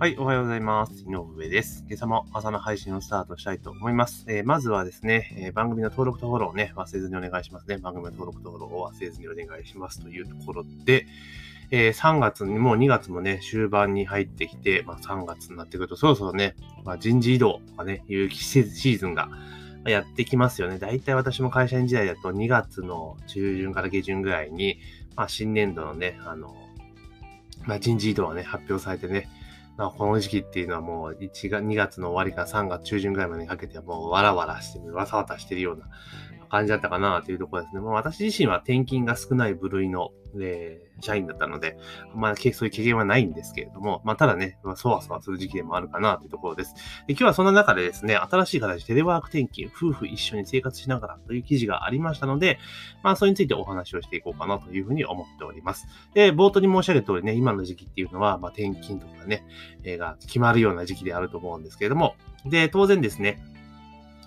はい、おはようございます。井上です。今朝も朝の配信をスタートしたいと思います。えー、まずはですね、えー、番組の登録とフォローをね、忘れずにお願いしますね。番組の登録とフォローを忘れずにお願いしますというところで、えー、3月にもう2月もね、終盤に入ってきて、まあ、3月になってくると、そろそろね、まあ、人事異動とかね、いうシーズンがやってきますよね。だいたい私も会社員時代だと2月の中旬から下旬ぐらいに、まあ、新年度のね、あの、まあ、人事異動がね、発表されてね、この時期っていうのはもう1月、2月の終わりから3月中旬ぐらいまでにかけてもうわらわらして、わさわさしてるような感じだったかなというところですね。もう私自身は転勤が少ない部類の、えー、社員だったので、まあ、そういう経験はないんですけれども、まあ、ただね、まあ、そわそわする時期でもあるかなというところです。で今日はそんな中でですね、新しい形テレワーク転勤、夫婦一緒に生活しながらという記事がありましたので、まあ、それについてお話をしていこうかなというふうに思っております。で、冒頭に申し上げた通りね、今の時期っていうのは、まあ、転勤とかね、えー、が決まるような時期であると思うんですけれども、で、当然ですね、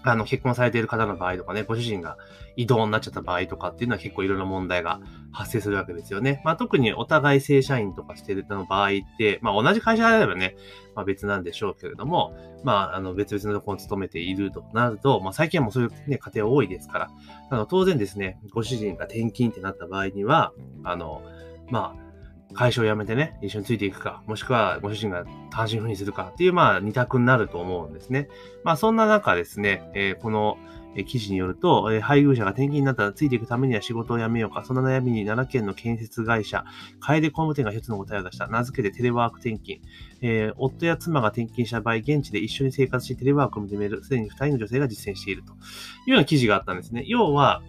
あの、結婚されている方の場合とかね、ご主人が移動になっちゃった場合とかっていうのは結構いろんな問題が発生するわけですよね。まあ特にお互い正社員とかしてるの場合って、まあ同じ会社であればね、まあ別なんでしょうけれども、まああの別々のところに勤めているとなると、まあ最近はもうそういうね、家庭多いですから、あの当然ですね、ご主人が転勤ってなった場合には、あの、まあ会社を辞めてね、一緒についていくか、もしくはご主人が単身赴任するかっていう、まあ、二択になると思うんですね。まあ、そんな中ですね、えー、この、記事によると、え配偶者が転勤になったらついていくためには仕事を辞めようか、そんな悩みに奈良県の建設会社、楓工務店が一つの答えを出した。名付けてテレワーク転勤。えー、夫や妻が転勤した場合、現地で一緒に生活しテレワークを認める、すでに二人の女性が実践しているというような記事があったんですね。要は、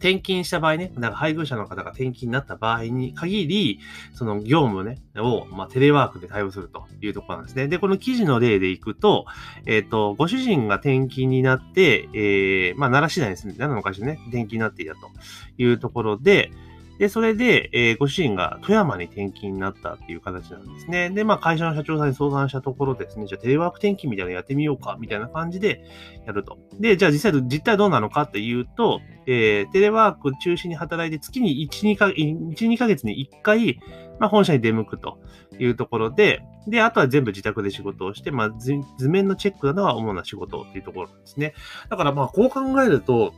転勤した場合ね、なんか配偶者の方が転勤になった場合に限り、その業務ね、を、まあ、テレワークで対応するというところなんですね。で、この記事の例でいくと、えっ、ー、と、ご主人が転勤になって、えー、まあ、奈良市内ですね、奈良の会社ね、転勤になっていたというところで、で、それで、えー、ご主人が富山に転勤になったっていう形なんですね。で、まあ、会社の社長さんに相談したところですね、じゃあテレワーク転勤みたいなのやってみようか、みたいな感じでやると。で、じゃあ実際、実態どうなのかっていうと、えー、テレワーク中心に働いて月に1、2か、1、2ヶ月に1回、まあ、本社に出向くというところで、で、あとは全部自宅で仕事をして、まあ、図面のチェックなどは主な仕事っていうところなんですね。だからまあ、こう考えると、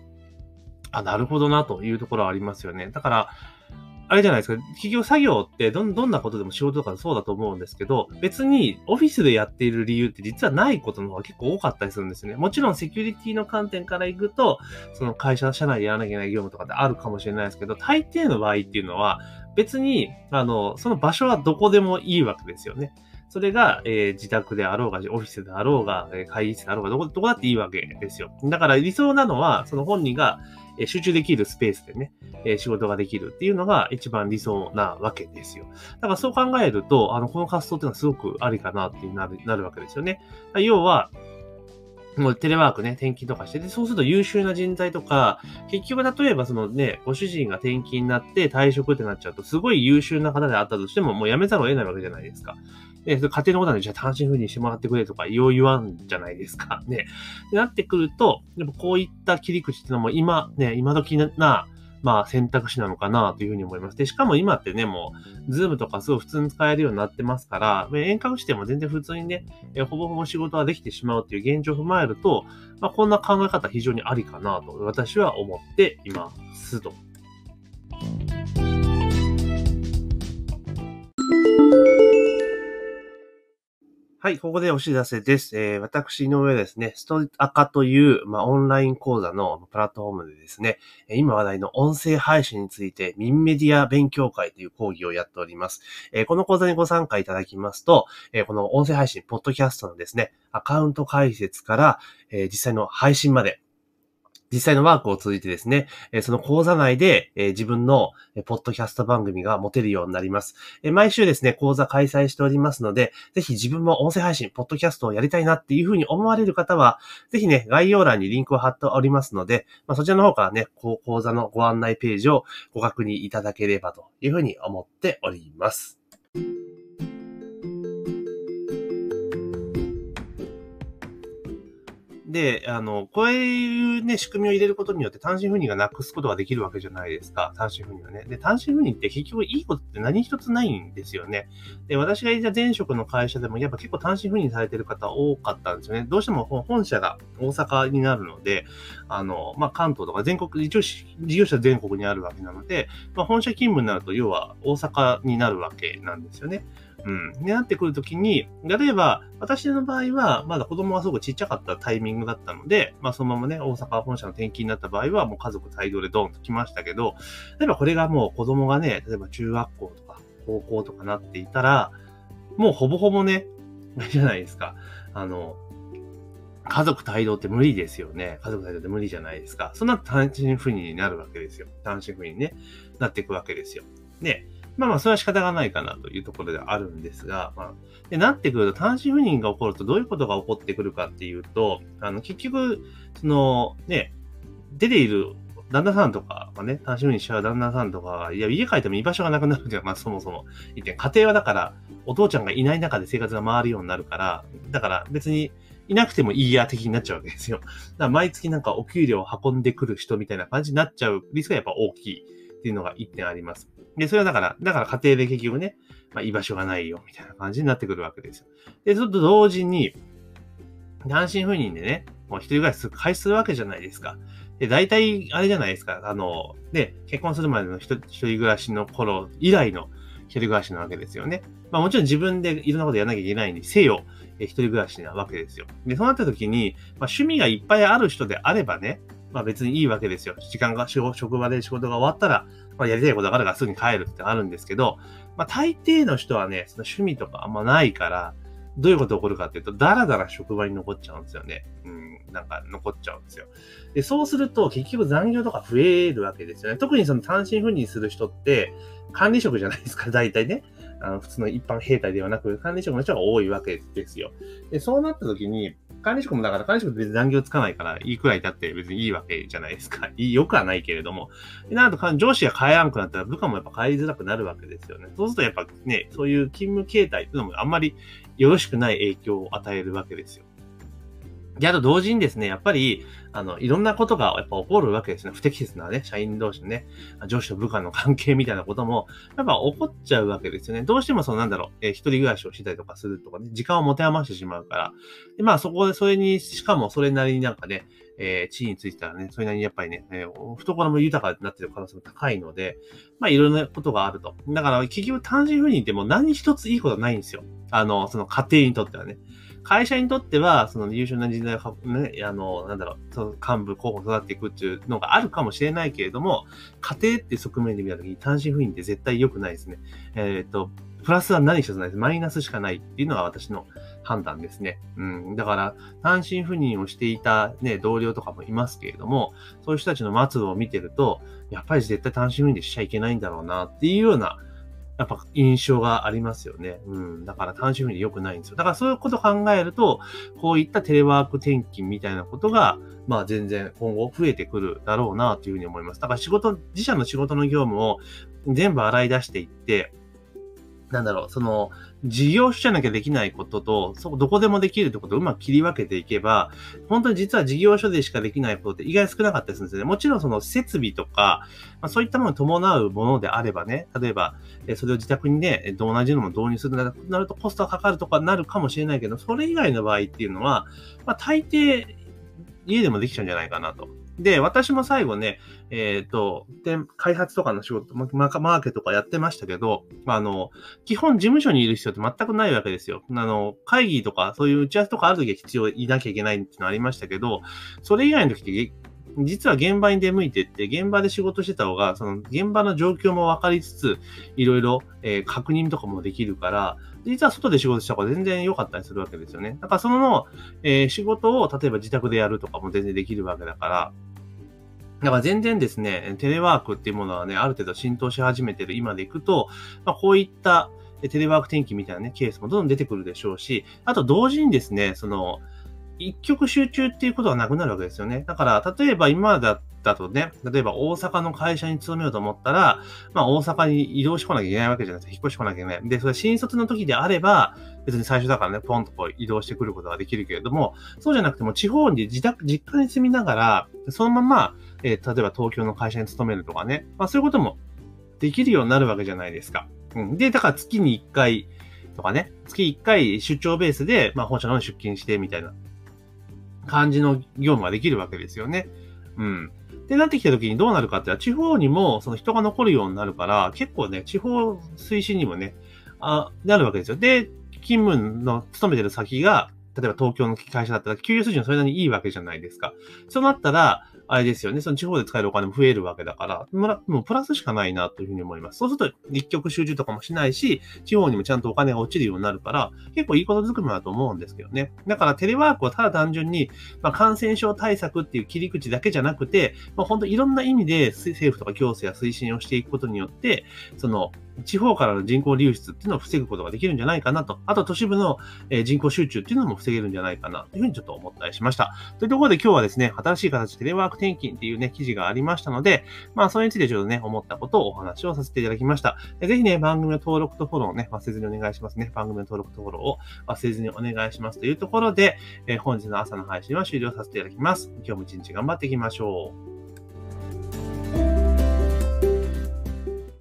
あ、なるほどなというところはありますよね。だから、あれじゃないですか、企業作業ってどんなことでも仕事とかそうだと思うんですけど、別にオフィスでやっている理由って実はないことの方が結構多かったりするんですね。もちろんセキュリティの観点からいくと、その会社、社内でやらなきゃいけない業務とかってあるかもしれないですけど、大抵の場合っていうのは、別に、あの、その場所はどこでもいいわけですよね。それが、えー、自宅であろうが、オフィスであろうが、会議室であろうが、どこ、どこだっていいわけですよ。だから理想なのは、その本人が、え集中できるスペースでね、え仕事ができるっていうのが一番理想なわけですよ。だからそう考えると、あの、この活動っていうのはすごくありかなってなるなるわけですよね。要は、もうテレワークね、転勤とかして、で、そうすると優秀な人材とか、結局例えばそのね、ご主人が転勤になって退職ってなっちゃうと、すごい優秀な方であったとしても、もう辞めざるを得ないわけじゃないですか。ね、家庭のことなんで、じゃあ単身赴任してもらってくれとか、よう言わんじゃないですか。ね。でなってくると、やっぱこういった切り口っていうのも今、ね、今時な、まあ選択肢なのかなというふうに思います。で、しかも今ってね、もう、ズームとかすごい普通に使えるようになってますから、遠隔しても全然普通にね、ほぼほぼ仕事はできてしまうという現状を踏まえると、まあ、こんな考え方非常にありかなと私は思っていますと。はい、ここでお知らせです。えー、私の上ですね、ストアカという、まあ、オンライン講座のプラットフォームでですね、今話題の音声配信について、ミンメディア勉強会という講義をやっております。えー、この講座にご参加いただきますと、えー、この音声配信、ポッドキャストのですね、アカウント解説から、え実際の配信まで、実際のワークを通じてですね、その講座内で自分のポッドキャスト番組が持てるようになります。毎週ですね、講座開催しておりますので、ぜひ自分も音声配信、ポッドキャストをやりたいなっていうふうに思われる方は、ぜひね、概要欄にリンクを貼っておりますので、まあ、そちらの方からね、講座のご案内ページをご確認いただければというふうに思っております。で、あの、こういうね、仕組みを入れることによって単身赴任がなくすことができるわけじゃないですか。単身赴任はね。で、単身赴任って結局いいことって何一つないんですよね。で、私がいた前職の会社でもやっぱ結構単身赴任されてる方多かったんですよね。どうしても本社が大阪になるので、あの、まあ、関東とか全国、一応事業者全国にあるわけなので、まあ、本社勤務になると要は大阪になるわけなんですよね。うん。になってくるときに、例えば、私の場合は、まだ子供がすごくちっちゃかったタイミングだったので、まあそのままね、大阪本社の転勤になった場合は、もう家族帯同でドーンと来ましたけど、例えばこれがもう子供がね、例えば中学校とか高校とかなっていたら、もうほぼほぼね、じゃないですか。あの、家族帯同って無理ですよね。家族帯同って無理じゃないですか。そんな単身赴任になるわけですよ。単身赴任ね、なっていくわけですよ。で、まあまあ、それは仕方がないかなというところであるんですが、まあ、で、なってくると単身赴任が起こるとどういうことが起こってくるかっていうと、あの、結局、その、ね、出ている旦那さんとかがね、単身赴任しちゃう旦那さんとかいや、家帰っても居場所がなくなるっていうのは、まあそもそも言って、家庭はだから、お父ちゃんがいない中で生活が回るようになるから、だから別にいなくてもいいや的になっちゃうわけですよ。だから毎月なんかお給料を運んでくる人みたいな感じになっちゃうリスクがやっぱ大きいっていうのが一点あります。で、それはだから、だから家庭で結局ね、まあ、居場所がないよ、みたいな感じになってくるわけですよ。で、それと同時に、単身赴任でね、もう一人暮らし開始するわけじゃないですか。で、大体、あれじゃないですか。あの、で、結婚するまでの一人暮らしの頃以来の一人暮らしなわけですよね。まあもちろん自分でいろんなことやらなきゃいけないんで、せよ、え一人暮らしなわけですよ。で、そうなった時に、まあ趣味がいっぱいある人であればね、まあ別にいいわけですよ。時間が、職場で仕事が終わったら、まあ、やりたいことがあるからすぐに帰るってあるんですけど、まあ、大抵の人はね、その趣味とかあんまないから、どういうこと起こるかっていうと、だらだら職場に残っちゃうんですよね。うん、なんか残っちゃうんですよ。で、そうすると結局残業とか増えるわけですよね。特にその単身赴任する人って、管理職じゃないですか、大体ね。あの普通の一般兵隊ではなく、管理職の人が多いわけですよ。で、そうなった時に、管理職もだから管理職って別に残業つかないから、いいくらいだって別にいいわけじゃないですか。いい、よくはないけれども。でなんと上司が変えらんくなったら部下もやっぱ変えづらくなるわけですよね。そうするとやっぱね、そういう勤務形態っていうのもあんまりよろしくない影響を与えるわけですよ。で、あと同時にですね、やっぱり、あの、いろんなことがやっぱ起こるわけですね。不適切なね、社員同士のね、上司と部下の関係みたいなことも、やっぱ起こっちゃうわけですよね。どうしてもそのなんだろう、えー、一人暮らしをしたりとかするとかね、時間を持て余してしまうから。で、まあそこで、それに、しかもそれなりになんかね、えー、地位についてたらね、それなりにやっぱりね、えー、懐も豊かになってる可能性も高いので、まあいろんなことがあると。だから結局単身赴任っても何一ついいことはないんですよ。あの、その家庭にとってはね。会社にとっては、その優秀な人材を、ね、あの、なんだろう、その幹部候補育っていくっていうのがあるかもしれないけれども、家庭って側面で見たときに単身赴任って絶対良くないですね。えっ、ー、と、プラスは何一つないです。マイナスしかないっていうのが私の判断ですね。うん。だから、単身赴任をしていたね、同僚とかもいますけれども、そういう人たちの末路を見てると、やっぱり絶対単身赴任でしちゃいけないんだろうなっていうような、やっぱ印象がありますよね。うん。だから単身赴任良くないんですよ。だからそういうことを考えると、こういったテレワーク転勤みたいなことが、まあ全然今後増えてくるだろうなというふうに思います。だから仕事、自社の仕事の業務を全部洗い出していって、なんだろう、その、事業所じゃなきゃできないことと、そこどこでもできるってことをうまく切り分けていけば、本当に実は事業所でしかできないことって意外と少なかったりするんですよね。もちろんその設備とか、まあ、そういったものに伴うものであればね、例えば、それを自宅にね、同じのも導入するとなるとコストがかかるとかなるかもしれないけど、それ以外の場合っていうのは、まあ大抵家でもできちゃうんじゃないかなと。で、私も最後ね、えっ、ー、と、開発とかの仕事、マーケとかやってましたけど、あの、基本事務所にいる必要って全くないわけですよ。あの、会議とか、そういう打ち合わせとかある時は必要いなきゃいけないっていうのありましたけど、それ以外の時って実は現場に出向いてって、現場で仕事してた方が、その現場の状況も分かりつつ、いろいろ、え、確認とかもできるから、実は外で仕事した方が全然良かったりするわけですよね。だからその、えー、仕事を例えば自宅でやるとかも全然できるわけだから、だから全然ですね、テレワークっていうものはね、ある程度浸透し始めてる今でいくと、まあ、こういったテレワーク転勤みたいなね、ケースもどんどん出てくるでしょうし、あと同時にですね、その、一極集中っていうことはなくなるわけですよね。だから、例えば今だだとね、例えば大阪の会社に勤めようと思ったら、まあ大阪に移動してこなきゃいけないわけじゃないですか。引っ越しこなきゃいけない。で、それ新卒の時であれば、別に最初だからね、ポンとこう移動してくることができるけれども、そうじゃなくても地方に自宅、実家に住みながら、そのまま、えー、例えば東京の会社に勤めるとかね、まあそういうこともできるようになるわけじゃないですか。うん。で、だから月に1回とかね、月1回出張ベースで、まあ本社の出勤してみたいな感じの業務ができるわけですよね。うん。で、なってきた時にどうなるかって地方にもその人が残るようになるから、結構ね、地方推進にもね、あ、なるわけですよ。で、勤務の勤めてる先が、例えば東京の会社だったら、給与水準それなりにいいわけじゃないですか。そうなったら、あれですよね、その地方で使えるお金も増えるわけだから、もうプラスしかないなというふうに思います。そうすると、一極集中とかもしないし、地方にもちゃんとお金が落ちるようになるから、結構いいことづくめだと思うんですけどね。だからテレワークはただ単純に、まあ、感染症対策っていう切り口だけじゃなくて、まあ、本当いろんな意味で政府とか行政が推進をしていくことによって、その、地方からの人口流出っていうのを防ぐことができるんじゃないかなと。あと都市部の人口集中っていうのも防げるんじゃないかなというふうにちょっと思ったりしました。というところで今日はですね、新しい形テレワーク転勤っていうね、記事がありましたので、まあそれについてちょっとね、思ったことをお話をさせていただきました。ぜひね、番組の登録とフォローをね、忘れずにお願いしますね。番組の登録とフォローを忘れずにお願いしますというところで、え、本日の朝の配信は終了させていただきます。今日も一日頑張っていきましょう。